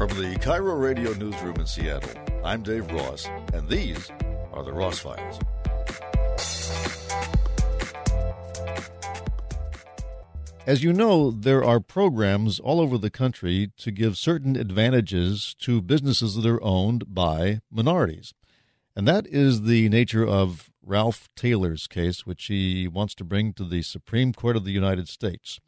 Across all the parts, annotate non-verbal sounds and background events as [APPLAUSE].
From the KIRO Radio Newsroom in Seattle, I'm Dave Ross, and these are the Ross Files. As you know, there are programs all over the country to give certain advantages to businesses that are owned by minorities. And that is the nature of Ralph Taylor's case, which he wants to bring to the Supreme Court of the United States.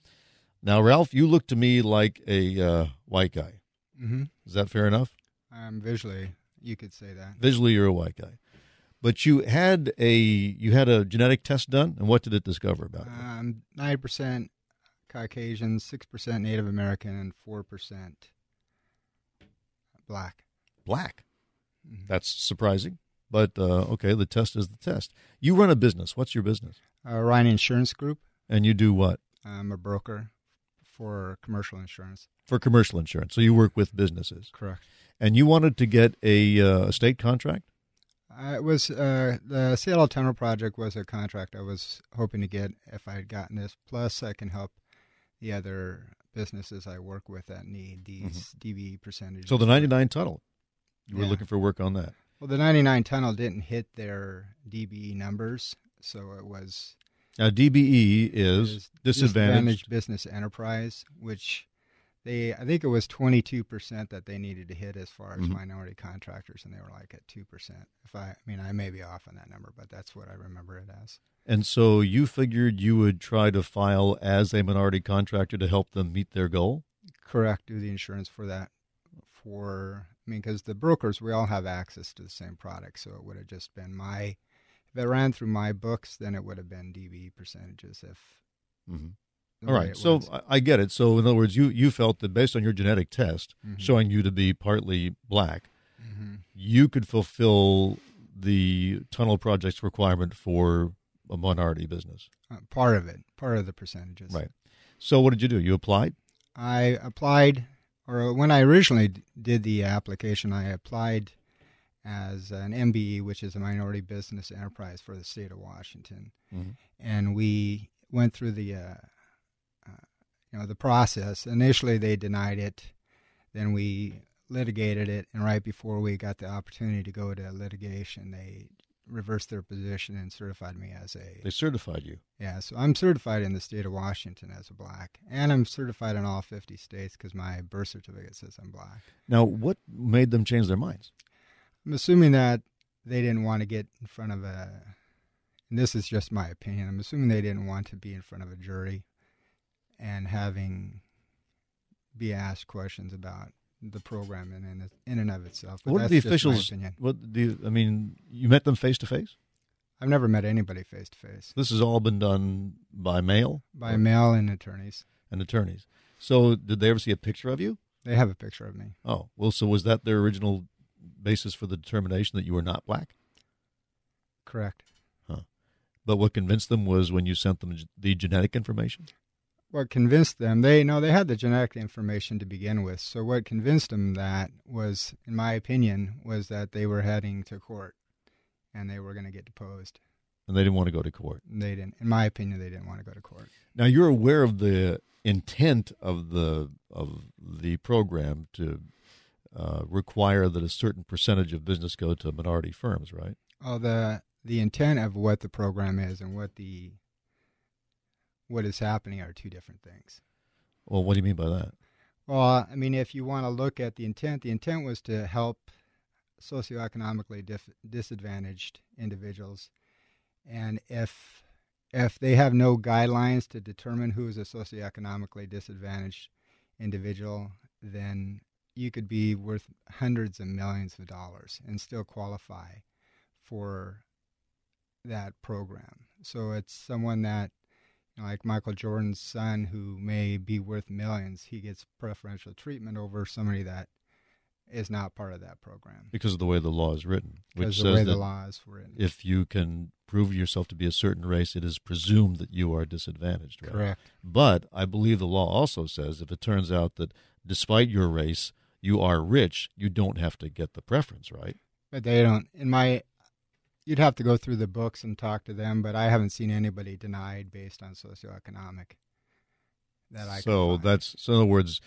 Now, Ralph, you look to me like a uh, white guy. Mm-hmm. Is that fair enough? Um, visually, you could say that. Visually, you're a white guy, but you had a you had a genetic test done, and what did it discover about you? Um, nine percent Caucasian, six percent Native American, and four percent black. Black. Mhm. That's surprising, but uh, okay. The test is the test. You run a business. What's your business? Uh, Orion Insurance Group. And you do what I'm a broker for commercial insurance. for commercial insurance? So you work with businesses, Correct. and you wanted to get a, uh, state contract. It was uh, the Seattle Tunnel project was a contract I was hoping to get if I had gotten this. Plus, I can help the other businesses I work with that need these DBE percentages. Mm-hmm. So the 99 tunnel. You were looking for work on that. Well, the 99 tunnel didn't hit their DBE numbers, so it was Now DBE is is disadvantaged. business enterprise, which they I think it was 22 percent that they needed to hit as far as Mhm. minority contractors, and they were like at two percent. If I, I mean, I may be off on that number, but that's what I remember it as. And so you figured you would try to file as a minority contractor to help them meet their goal. Correct. Do the insurance for that. For I mean, because the brokers we all have access to the same product, so it would have just been my. If it ran through my books, then it would have been DB percentages. If Mm-hmm. All right, so. I, I get it. So in other words, you you felt that based on your genetic test Mhm. showing you to be partly black, Mhm. you could fulfill the tunnel project's requirement for a minority business. Uh, part of it, part of the percentages. Right. So what did you do? You applied. I applied, or when I originally d- did the application, I applied as an MBE, which is a minority business enterprise for the state of Washington, Mhm. and we went through the, uh, uh, you know, the process. Initially, they denied it. Then we litigated it, and right before we got the opportunity to go to litigation, they reversed their position and certified me as a They certified you. yeah, so I'm certified in the state of Washington as a black, and I'm certified in all 50 states because my birth certificate says I'm black. Now, what made them change their minds? I'm assuming that they didn't want to get in front of a, and this is just my opinion. I'm assuming they didn't want to be in front of a jury and having be asked questions about the program in in, in and of itself. But what that's the officials? opinion. What do you, I mean? You met them face to face. I've never met anybody face to face This has all been done by mail by mail and attorneys. and attorneys. So, did they ever see a picture of you? They have a picture of me. Oh, well, so was that their original basis for the determination that you were not black? Correct. But what convinced them was when you sent them the genetic information. what convinced them they no they had the genetic information to begin with so what convinced them that was in my opinion was that they were heading to court and they were going to get deposed And they didn't want to go to court. They didn't in my opinion they didn't want to go to court Now you're aware of the intent of the of the program to uh, require that a certain percentage of business go to minority firms, right? oh the the intent of what the program is and what the what is happening are two different things Well, what do you mean by that? Well, I mean, if you want to look at the intent, the intent was to help socioeconomically dif- disadvantaged individuals, and if if they have no guidelines to determine who is a socioeconomically disadvantaged individual, then you could be worth hundreds of millions of dollars and still qualify for that program. So it's someone that you know, like Michael Jordan's son, who may be worth millions, he gets preferential treatment over somebody that is not part of that program Because of the way the law is written, which because the says way that the law is written. if you can prove yourself to be a certain race, it is presumed that you are disadvantaged. Right? Correct. But I believe the law also says if it turns out that despite your race you are rich, you don't have to get the preference, right? But they don't. In my, you'd have to go through the books and talk to them. But I haven't seen anybody denied based on socioeconomic. That I so that's so in other words,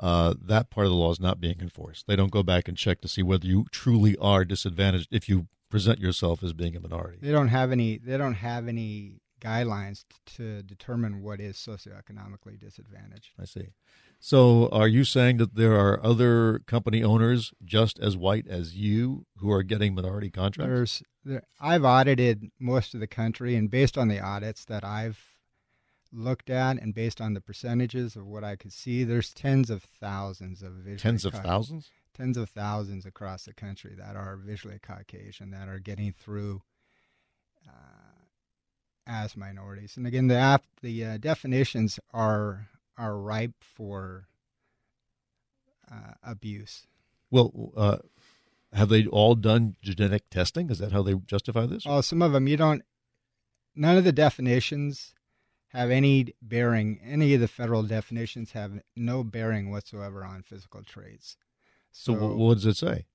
uh, that part of the law is not being enforced. They don't go back and check to see whether you truly are disadvantaged if you present yourself as being a minority. They don't have any. They don't have any guidelines to determine what is socioeconomically disadvantaged. I see. So, are you saying that there are other company owners just as white as you who are getting minority contracts? There's, there, I've audited most of the country, and based on the audits that I've looked at, and based on the percentages of what I could see, there's tens of thousands of visually tens of thousands, tens of thousands across the country that are visually Caucasian that are getting through. Uh, as minorities. And again, the app, the uh, definitions are are ripe for uh, abuse. Well, uh, have they all done genetic testing? Is that how they justify this? Oh, some of them you don't. None of the definitions have any bearing. Any of the federal definitions have no bearing whatsoever on physical traits. So, so what does it say?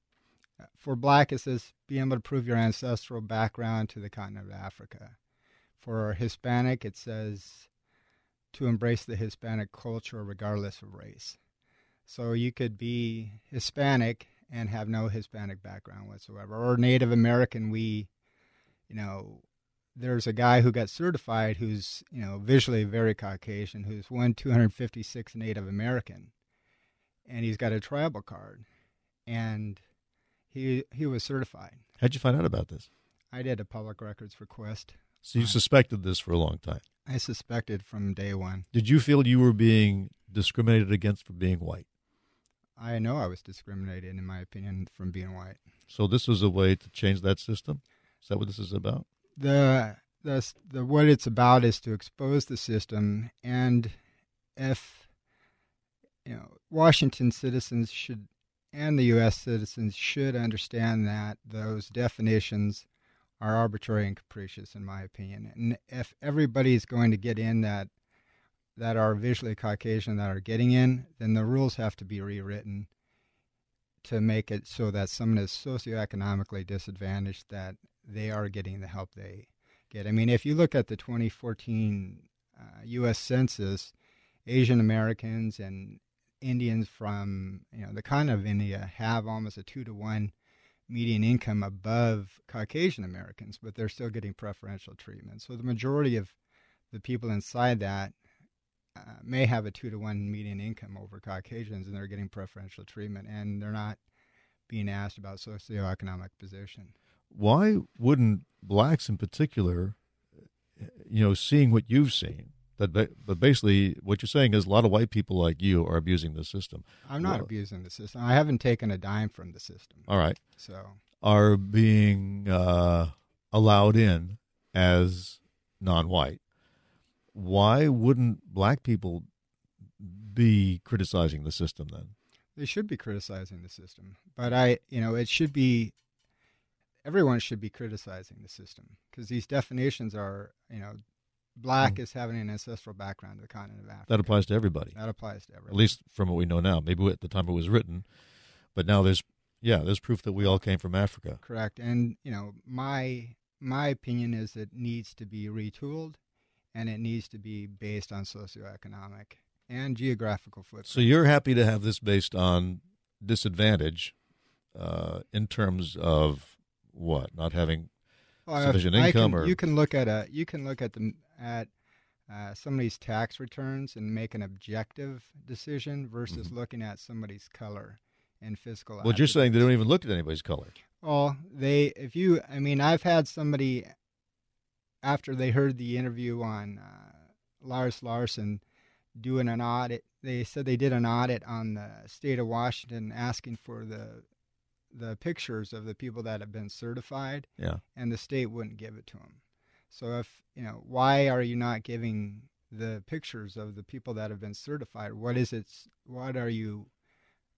For black, it says be able to prove your ancestral background to the continent of Africa. For Hispanic, it says to embrace the Hispanic culture regardless of race. So you could be Hispanic and have no Hispanic background whatsoever, or Native American. We, you know, there's a guy who got certified who's, you know, visually very Caucasian, who's 1 256 Native American, and he's got a tribal card, and he he was certified. How'd you find out about this? I did a public records request so you uh, suspected this for a long time. I suspected from day one. Did you feel you were being discriminated against for being white? I know I was discriminated, in my opinion, from being white. So this was a way to change that system. Is that what this is about? The the the what it's about is to expose the system, and if you know Washington citizens should and the U.S. citizens should understand that those definitions are arbitrary and capricious, in my opinion. And if everybody is going to get in that that are visually Caucasian that are getting in, then the rules have to be rewritten to make it so that someone is socioeconomically disadvantaged that they are getting the help they get. I mean, if you look at the 2014 uh, U.S. Census, Asian Americans and Indians from you know the continent of India have almost a two to one median income above Caucasian Americans, but they're still getting preferential treatment. So the majority of the people inside that uh, may have a two to one median income over Caucasians, and they're getting preferential treatment, and they're not being asked about socioeconomic position. Why wouldn't blacks in particular, you know, seeing what you've seen, that but basically what you're saying is a lot of white people like you are abusing the system. I'm not well, abusing the system. I haven't taken a dime from the system. All right. So are being uh, allowed in as non-white. Why wouldn't black people be criticizing the system then? They should be criticizing the system, but I, you know, it should be. Everyone should be criticizing the system because these definitions are, you know, black mm. is having an ancestral background to the continent of Africa. That applies to everybody. That applies to everybody. At least from what we know now. Maybe at the time it was written, but now there's yeah, there's proof that we all came from Africa. Correct. And you know, my my opinion is it needs to be retooled, and it needs to be based on socioeconomic and geographical footprint. So you're happy to have this based on disadvantage, uh, in terms of what not having sufficient income, can, or you can look at a you can look at the at uh, somebody's tax returns and make an objective decision versus mm-hmm. looking at somebody's color and physical. Well, you're saying they don't even look at anybody's color. Well, they if you I mean I've had somebody after they heard the interview on uh, Lars Larson doing an audit. They said they did an audit on the state of Washington asking for the the pictures of the people that have been certified. Yeah. And the state wouldn't give it to them. So if you know, why are you not giving the pictures of the people that have been certified? What is it? What are you,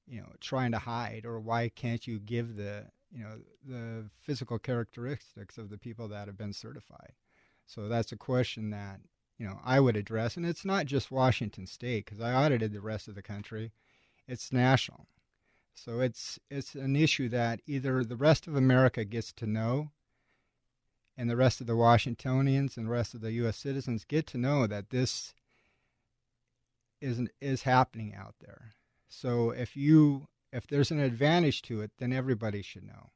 you know, trying to hide, or why can't you give the you know the physical characteristics of the people that have been certified? So that's a question that you know I would address, and it's not just Washington State because I audited the rest of the country; it's national. So it's it's an issue that either the rest of America gets to know and the rest of the Washingtonians and the rest of the U.S. citizens get to know that this is is happening out there. So if you if there's an advantage to it, then everybody should know,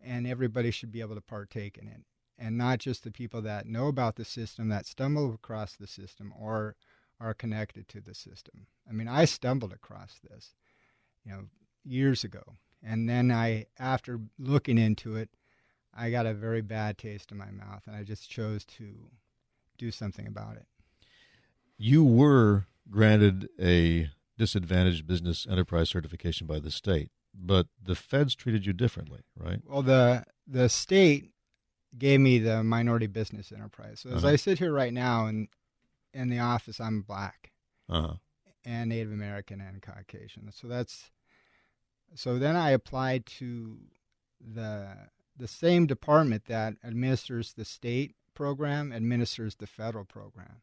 and everybody should be able to partake in it, and not just the people that know about the system that stumble across the system or are connected to the system. I mean, I stumbled across this, you know, years ago, and then I, after looking into it, I got a very bad taste in my mouth, and I just chose to do something about it. You were granted a disadvantaged business enterprise certification by the state, but the feds treated you differently, right? Well, the the state gave me the minority business enterprise. So as Uh-huh. I sit here right now in in the office, I'm black Uh-huh. and Native American and Caucasian. So that's so then I applied to the the same department that administers the state program administers the federal program.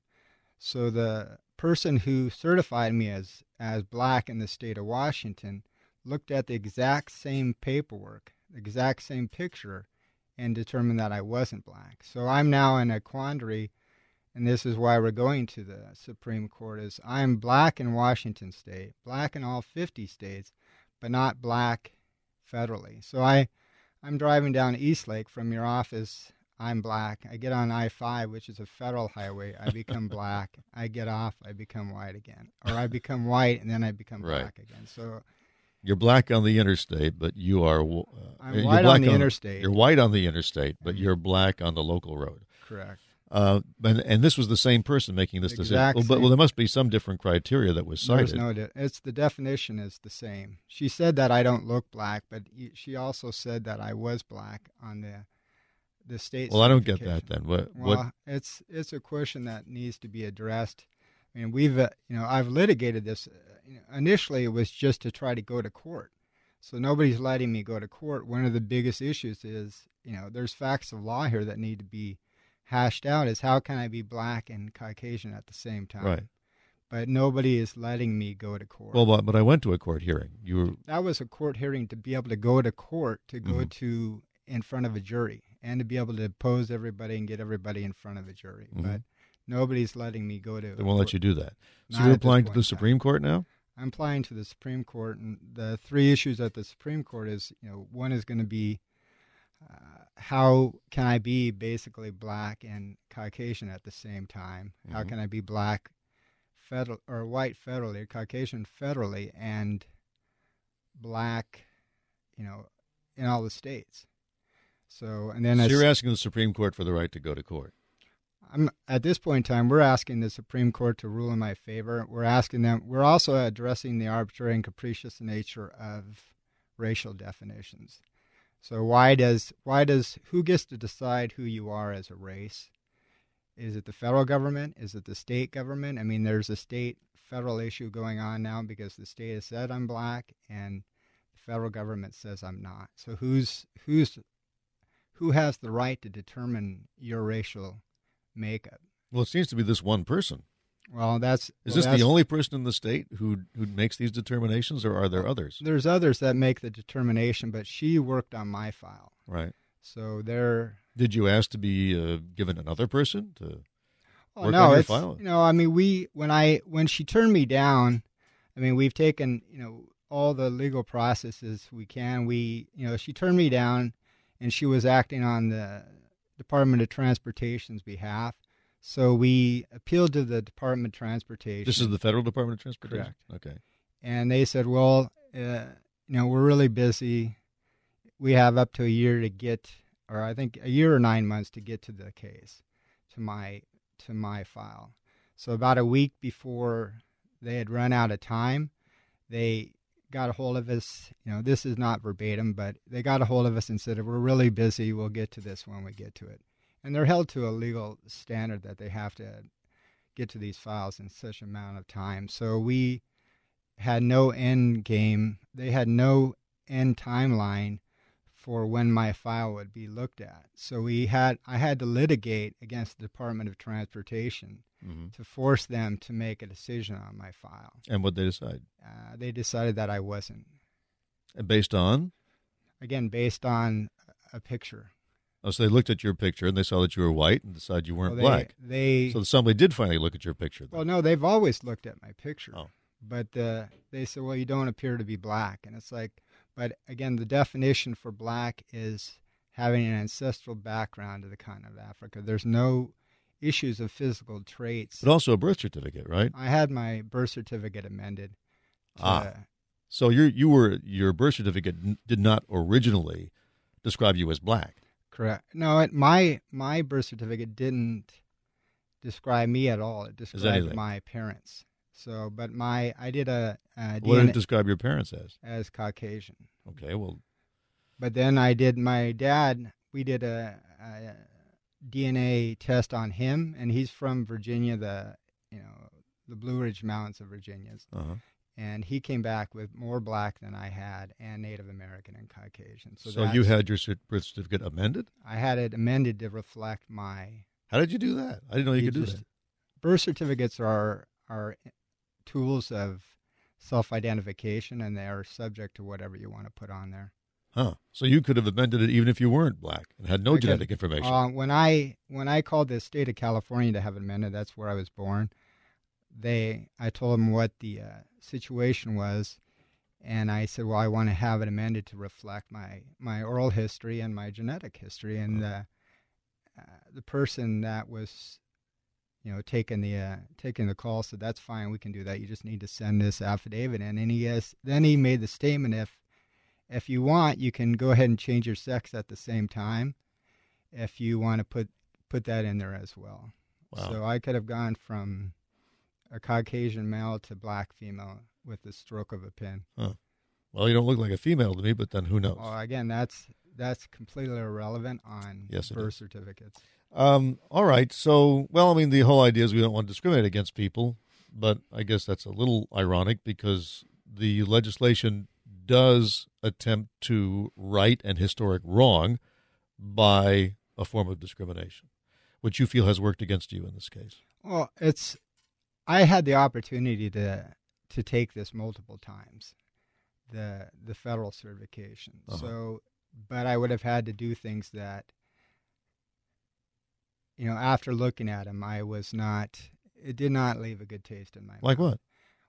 So the person who certified me as as black in the state of Washington looked at the exact same paperwork, exact same picture, and determined that I wasn't black. So I'm now in a quandary, and this is why we're going to the Supreme Court. Is I'm black in Washington State, black in all 50 states, but not black federally. So I, I'm driving down Eastlake from your office. I'm black. I get on I-5, which is a federal highway. I become [LAUGHS] black. I get off. I become white again, or I become white and then I become Right. black again. So You're black on the interstate, but you are. Uh, I'm you're white black on the interstate. You're white on the interstate, but Mhm. you're black on the local road. correct. Uh, and, and this was the same person making this decision. Well, but well, there must be some different criteria that was There's cited. no. It's the definition is the same. She said that I don't look black, but she also said that I was black on the the state. well, I don't get that then. What? Well, what? it's it's a question that needs to be addressed. I mean, we've uh, you know I've litigated this. Uh, you know, initially, it was just to try to go to court. So nobody's letting me go to court. One of the biggest issues is you know there's facts of law here that need to be hashed out. Is how can I be black and Caucasian at the same time? Right. But nobody is letting me go to court. Well, but, but I went to a court hearing. You were that was a court hearing to be able to go to court to go Mhm. to in front of a jury and to be able to pose everybody and get everybody in front of a jury Mhm. but nobody's letting me go to they won't let you do that. So Not you're applying to the. Supreme Court now. i'm applying to the supreme court and the three issues at the supreme court is you know one is going to be uh, how can i be basically black and caucasian at the same time how Mhm. can i be black federal or white federally caucasian federally and black you know in all the states so and then so you're asking the Supreme Court for the right to go to court. I'm at this point in time, we're asking the Supreme Court to rule in my favor. We're asking them. We're also addressing the arbitrary and capricious nature of racial definitions. So why does why does who gets to decide who you are as a race? Is it the federal government? Is it the state government? I mean, there's a state federal issue going on now because the state has said I'm black and the federal government says I'm not. So who's who's who has the right to determine your racial makeup? Well, it seems to be this one person. Well, that's Is well, this that's- the only person in the state who who makes these determinations, or are there others? There's others that make the determination, but she worked on my file, Right. so they're. Did you ask to be uh, given another person to? Oh Work no, on your it's file. you know, I mean, we when I when she turned me down, I mean, we've taken you know all the legal processes we can. We you know she turned me down, and she was acting on the Department of Transportation's behalf. So we appealed to the Department of Transportation. This is the Federal Department of Transportation. Correct. Okay. and they said, "Well, uh, you know, we're really busy. We have up to a year to get, or I think a year or nine months to get to the case, to my to my file." So about a week before they had run out of time, they got a hold of us. You know, this is not verbatim, but they got a hold of us and said, "We're really busy. We'll get to this when we get to it." And they're held to a legal standard that they have to get to these files in such amount of time. So we had no end game. They had no end timeline for when my file would be looked at. So we had I had to litigate against the Department of Transportation hmm to force them to make a decision on my file. And what they decide? Uh, they decided that I wasn't. And based on? Again, based on a picture. Oh, so they looked at your picture and they saw that you were white and decided you weren't Well, they, black. They So somebody did finally look at your picture. Then. well, no, they've always looked at my picture. Oh. but the, they said, well, you don't appear to be black, and it's like, but again, the definition for black is having an ancestral background to the continent of Africa. There's no issues of physical traits. But also a birth certificate, right? I had my birth certificate amended. To, Ah. So you you were your birth certificate did not originally describe you as black. Correct. No, it, my my birth certificate didn't describe me at all. It described my parents. So, but my I did a, a What did it describe your parents as? as Caucasian. Okay, well, But then I did my dad. We did a, a DNA test on him, and he's from Virginia, the you know the Blue Ridge Mountains of Virginia, uh-huh. And he came back with more black than I had, and Native American and Caucasian. So, so you had your birth certificate amended. I had it amended to reflect my How did you do that? I didn't know you, You could do just- that. birth certificates are are tools of self-identification and they are subject to whatever you want to put on there Huh? So you could have amended it even if you weren't black and had no could. genetic information. uh, when i when i called the state of california to have it amended that's where i was born they i told them what the uh, situation was and i said well i want to have it amended to reflect my my oral history and my genetic history. And the uh, the person that was you know taking the uh, taking the call said that's fine we can do that you just need to send this affidavit in. And he has then he made the statement if if you want you can go ahead and change your sex at the same time if you want to put put that in there as well. Wow. so i could have gone from a caucasian male to black female with the stroke of a pen well, you don't look like a female to me, but then who knows? well again that's that's completely irrelevant on Yes, birth is. certificates Um, all right. So, well, I mean, the whole idea is we don't want to discriminate against people, but I guess that's a little ironic because the legislation does attempt to right an historic wrong by a form of discrimination, which you feel has worked against you in this case. Well, it's I had the opportunity to to take this multiple times, the the federal certification. Uh-huh. So, but I would have had to do things that, you know, after looking at them, I was not. It did not leave a good taste in my mouth. Like what?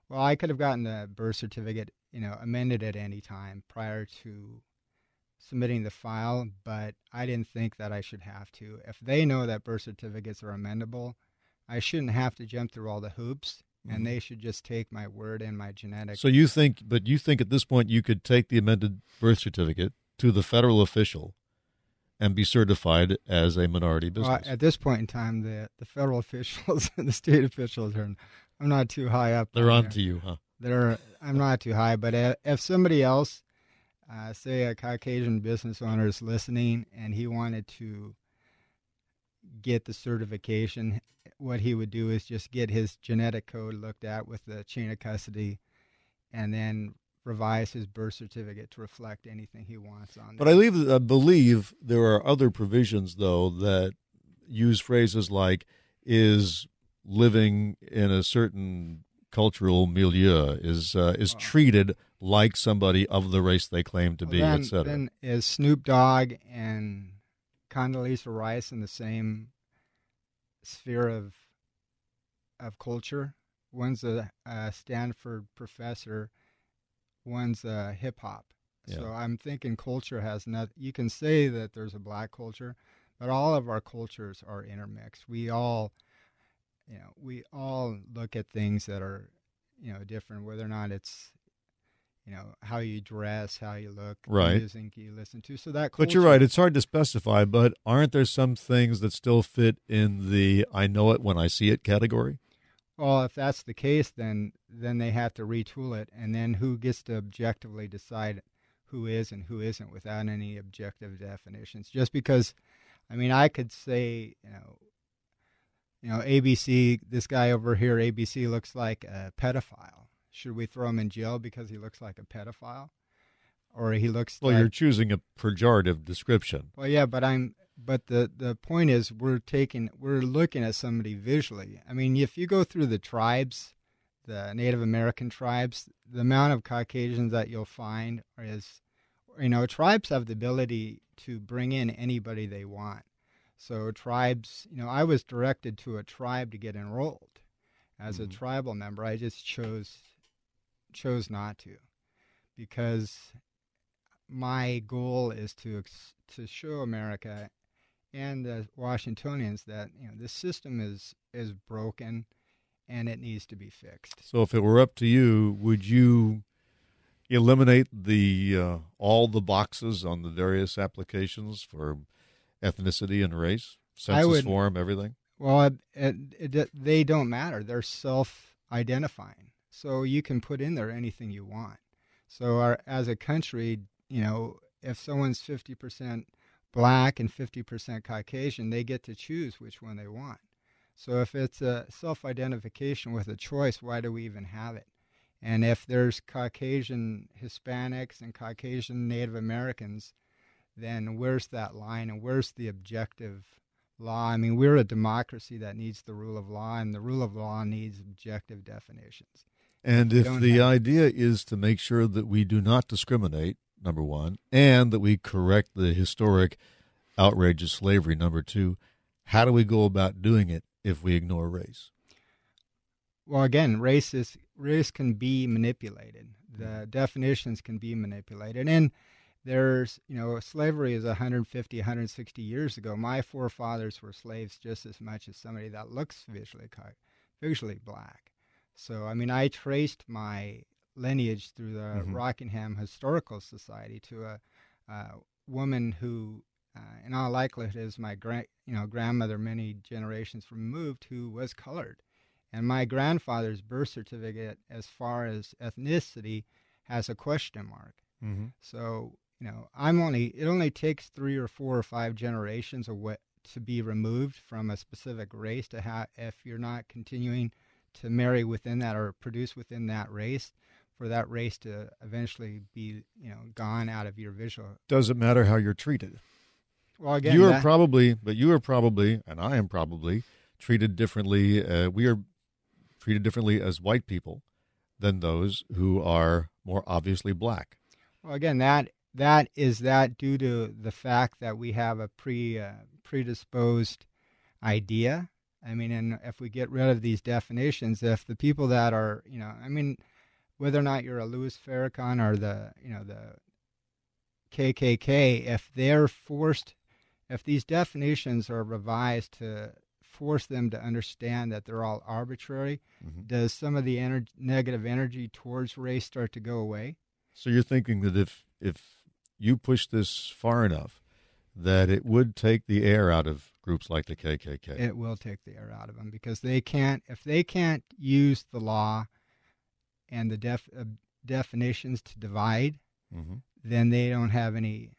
Well, I could have gotten the birth certificate, you know, amended at any time prior to submitting the file, but I didn't think that I should have to. If they know that birth certificates are amendable, I shouldn't have to jump through all the hoops, and they should just take my word and my genetics. So you think, but you think at this point you could take the amended birth certificate to the federal official and be certified as a minority Well, business. at this point in time, the the federal [LAUGHS] officials and the state officials are. I'm not too high up. They're on to you, huh? they're I'm not too high, but if somebody else, uh, say a Caucasian business owner is listening and he wanted to get the certification, what he would do is just get his genetic code looked at with the chain of custody, and then revise his birth certificate to reflect anything he wants on. But. I leave, I believe there are other provisions, though, that use phrases like is living in a certain cultural milieu, is uh, is Oh. treated like somebody of the race they claim to Well, be, etc. Then is Snoop Dogg and Condoleezza Rice in the same sphere of of culture? One's a, a Stanford professor, one's a hip hop. So I'm thinking culture has not. You can say that there's a black culture, but all of our cultures are intermixed. We all, you know, we all look at things that are, you know, different. Whether or not it's you know how you dress, how you look, Right. music you listen to. So that. But you're right; it's hard to specify. But aren't there some things that still fit in the "I know it when I see it" category? Well, if that's the case, then then they have to retool it, and then who gets to objectively decide who is and who isn't without any objective definitions? Just because, I mean, I could say, you know, you know, ABC, this guy over here, ABC looks like a pedophile. Should we throw him in jail because he looks like a pedophile, or he looks Well, like you're choosing a pejorative description. Well, yeah, but I'm but the the point is we're taking we're looking at somebody visually. I mean, if you go through the tribes, the Native American tribes, the amount of Caucasians that you'll find is you know, tribes have the ability to bring in anybody they want. So tribes, you know, I was directed to a tribe to get enrolled. As a Mhm. tribal member, I just chose chose not to, because my goal is to to show America and the Washingtonians that you know this system is is broken and it needs to be fixed. So, if it were up to you, would you eliminate the uh, all the boxes on the various applications for ethnicity and race, census would, form, everything? Well, it, it, it, they don't matter. They're self-identifying, so you can put in there anything you want. So, our, as a country, you know, if someone's fifty percent black and 50% Caucasian, they get to choose which one they want. So if it's a self identification with a choice, why do we even have it? And if there's Caucasian Hispanics and Caucasian Native Americans, then where's that line and where's the objective law? I mean, we're a democracy that needs the rule of law, and the rule of law needs objective definitions. And if, the have... idea is to make sure that we do not discriminate, number one, and that we correct the historic outrage of slavery, number two. How do we go about doing it if we ignore race? Well, again, race is race can be manipulated. The mm-hmm. definitions can be manipulated, and there's you know slavery is 150 160 years ago my forefathers were slaves just as much as somebody that looks visually visually black so i mean i traced my lineage through the mm-hmm. Rockingham Historical Society to a, a woman who, uh, in all likelihood, is my gra- you know grandmother many generations removed, who was colored, and my grandfather's birth certificate, as far as ethnicity, has a question mark. Mm-hmm. So you know, I'm only it only takes three or four or five generations of what to be removed from a specific race to have if you're not continuing to marry within that or produce within that race for that race to eventually be you know gone out of your visual. Doesn't matter how you're treated. Well, again, you are that, probably, but you are probably, and I am probably treated differently. Uh, we are treated differently as white people than those who are more obviously black. Well, again, that that is that due to the fact that we have a pre uh, predisposed idea. I mean, and if we get rid of these definitions, if the people that are, you know, I mean, whether or not you're a Louis Farrakhan or the you know the KKK, if they're forced, if these definitions are revised to force them to understand that they're all arbitrary, mm-hmm. does some of the ener- negative energy towards race start to go away? So you're thinking that if if you push this far enough, that it would take the air out of groups like the KKK. It will take the air out of them because they can't if they can't use the law and the def, uh, definitions to divide, mm-hmm. then they don't have any.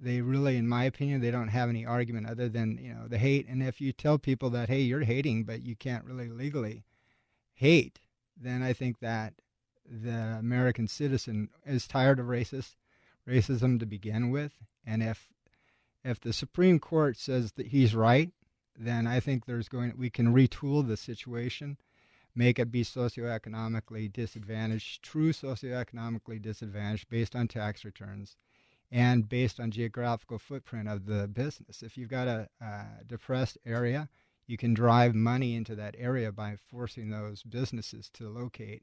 They really, in my opinion, they don't have any argument other than you know the hate. And if you tell people that hey, you're hating, but you can't really legally hate, then I think that the American citizen is tired of racist racism to begin with, and if if the Supreme Court says that he's right, then I think there's going we can retool the situation make it be socioeconomically disadvantaged, true socioeconomically disadvantaged based on tax returns and based on geographical footprint of the business. If you've got a, a depressed area, you can drive money into that area by forcing those businesses to locate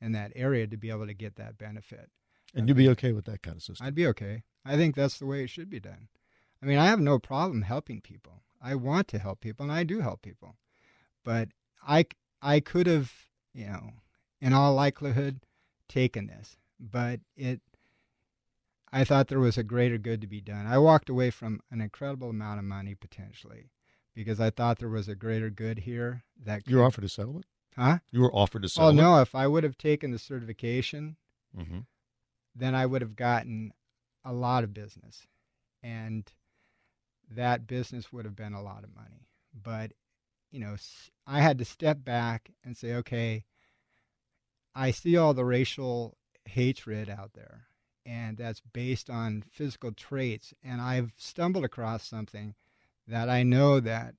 in that area to be able to get that benefit. And you'd be okay with that kind of system? I'd be okay. I think that's the way it should be done. I mean, I have no problem helping people. I want to help people, and I do help people. But I, I could have, you know, in all likelihood, taken this, but it. I thought there was a greater good to be done. I walked away from an incredible amount of money potentially because I thought there was a greater good here. That you were offered a settlement, huh? You were offered a settlement. Oh no! If I would have taken the certification, mm-hmm. then I would have gotten a lot of business, and that business would have been a lot of money. But you know, I had to step back and say, okay, I see all the racial hatred out there, and that's based on physical traits. And I've stumbled across something that I know that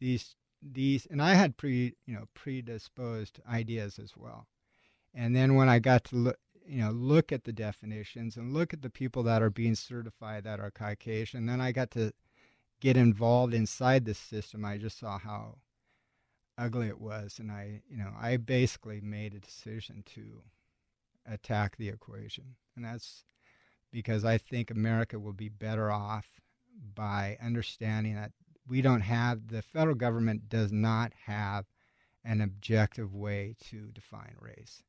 these these and I had pre you know predisposed ideas as well. And then when I got to look you know look at the definitions and look at the people that are being certified that are Caucasian, then I got to get involved inside this system, I just saw how ugly it was, and I, you know, I basically made a decision to attack the equation, and that's because I think America will be better off by understanding that we don't have the federal government does not have an objective way to define race.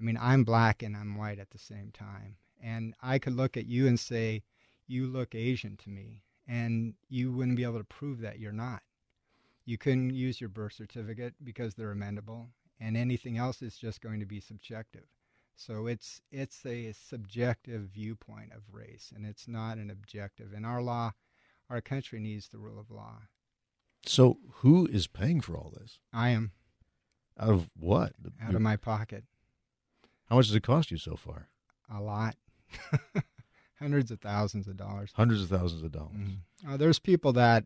I mean, I'm black and I'm white at the same time. And I could look at you and say, You look Asian to me. And you wouldn't be able to prove that you're not. You couldn't use your birth certificate because they're amendable. And anything else is just going to be subjective. So it's it's a subjective viewpoint of race, and it's not an objective. In our law, our country needs the rule of law. So who is paying for all this? I am. Out of what? Out of my pocket. How much does it cost you so far? A lot. [LAUGHS] Hundreds of thousands of dollars. Hundreds of thousands of dollars. Mm-hmm. Uh, there's people that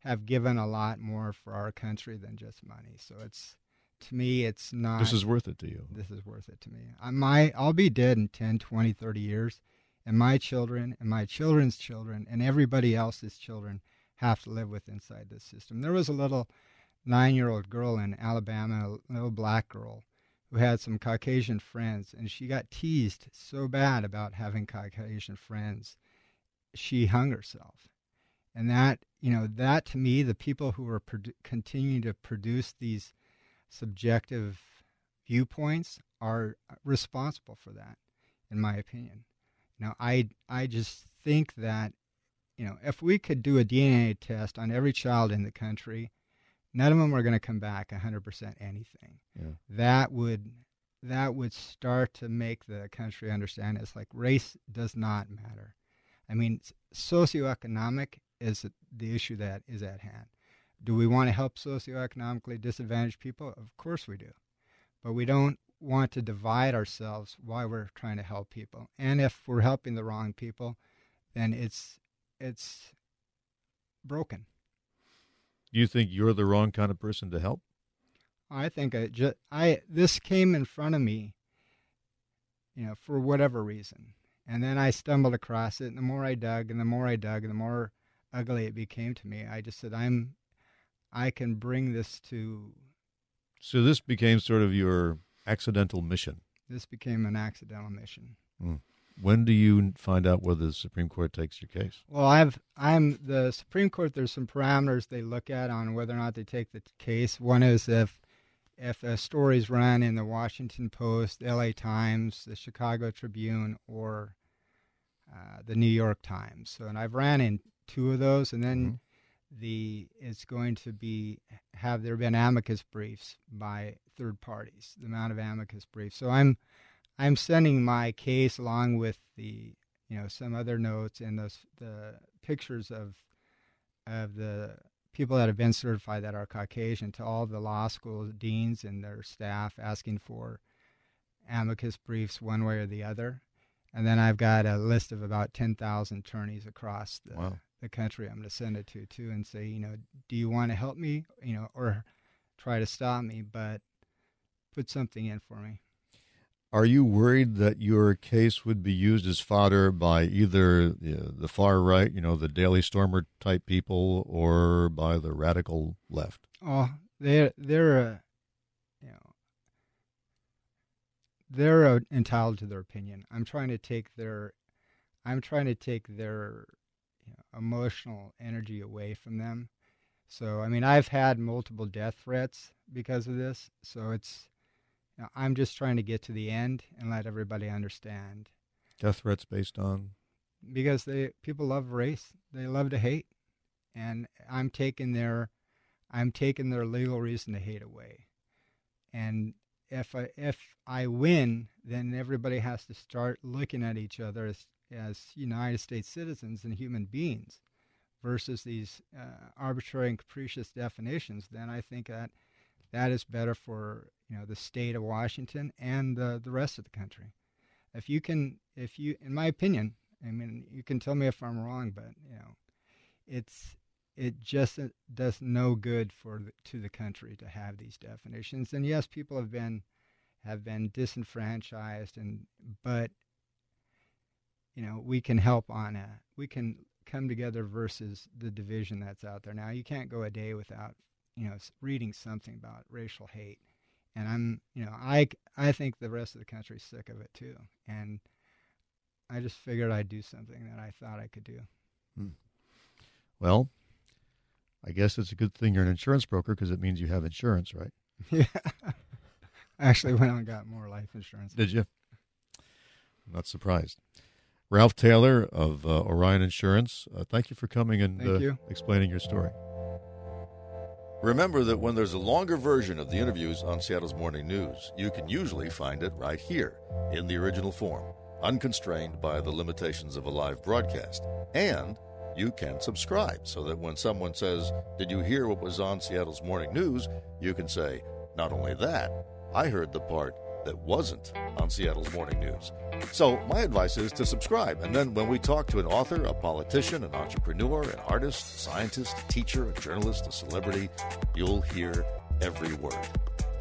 have given a lot more for our country than just money. So it's to me it's not This is worth it to you. This is worth it to me. I my I'll be dead in 10, 20, 30 years and my children and my children's children and everybody else's children have to live with inside this system. There was a little 9-year-old girl in Alabama, a little black girl who had some Caucasian friends, and she got teased so bad about having Caucasian friends, she hung herself. And that, you know, that to me, the people who are produ- continuing to produce these subjective viewpoints are responsible for that, in my opinion. Now, I, I just think that, you know, if we could do a DNA test on every child in the country, none of them are going to come back 100% anything. Yeah. That would that would start to make the country understand it's like race does not matter. I mean, socioeconomic is the issue that is at hand. Do we want to help socioeconomically disadvantaged people? Of course we do. But we don't want to divide ourselves while we're trying to help people. And if we're helping the wrong people, then it's it's broken. Do you think you're the wrong kind of person to help? I think I just I this came in front of me, you know, for whatever reason, and then I stumbled across it. And the more I dug, and the more I dug, and the more ugly it became to me, I just said, "I'm, I can bring this to." So this became sort of your accidental mission. This became an accidental mission. Mm. When do you find out whether the Supreme Court takes your case? Well, I've I'm the Supreme Court. There's some parameters they look at on whether or not they take the case. One is if if a story's run in the Washington Post, the L.A. Times, the Chicago Tribune, or uh, the New York Times. So, and I've ran in two of those, and then mm-hmm. the it's going to be have there been amicus briefs by third parties. The amount of amicus briefs. So I'm I'm sending my case along with the you know some other notes and those the pictures of of the people that have been certified that are Caucasian to all the law school deans and their staff asking for amicus briefs one way or the other. And then I've got a list of about 10,000 attorneys across the, wow. the country I'm going to send it to, too, and say, you know, do you want to help me, you know, or try to stop me, but put something in for me. Are you worried that your case would be used as fodder by either the far right, you know, the Daily Stormer type people, or by the radical left? Oh, they're they're uh, you know they're uh, entitled to their opinion. I'm trying to take their I'm trying to take their you know, emotional energy away from them. So I mean, I've had multiple death threats because of this. So it's now, I'm just trying to get to the end and let everybody understand. Death threats based on because they people love race. They love to hate, and I'm taking their I'm taking their legal reason to hate away. And if I if I win, then everybody has to start looking at each other as as United States citizens and human beings, versus these uh, arbitrary and capricious definitions. Then I think that that is better for you know the state of Washington and the the rest of the country. If you can, if you, in my opinion, I mean, you can tell me if I'm wrong, but you know, it's it just does no good for the, to the country to have these definitions. And yes, people have been have been disenfranchised, and but you know, we can help on a we can come together versus the division that's out there now. You can't go a day without you know reading something about racial hate and I'm you know I I think the rest of the country's sick of it too, and I just figured I'd do something that I thought I could do. Hmm. Well, I guess it's a good thing you're an insurance broker because it means you have insurance, right? [LAUGHS] Yeah. I [LAUGHS] actually went and got more life insurance. Did you? I'm not surprised. Ralph Taylor of uh, Orion Insurance, uh, thank you for coming and uh, you. explaining your story. Remember that when there's a longer version of the interviews on Seattle's Morning News, you can usually find it right here in the original form, unconstrained by the limitations of a live broadcast. And you can subscribe so that when someone says, Did you hear what was on Seattle's Morning News? you can say, Not only that, I heard the part that wasn't on Seattle's Morning News. So, my advice is to subscribe. And then when we talk to an author, a politician, an entrepreneur, an artist, a scientist, a teacher, a journalist, a celebrity, you'll hear every word.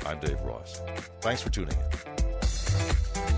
I'm Dave Ross. Thanks for tuning in.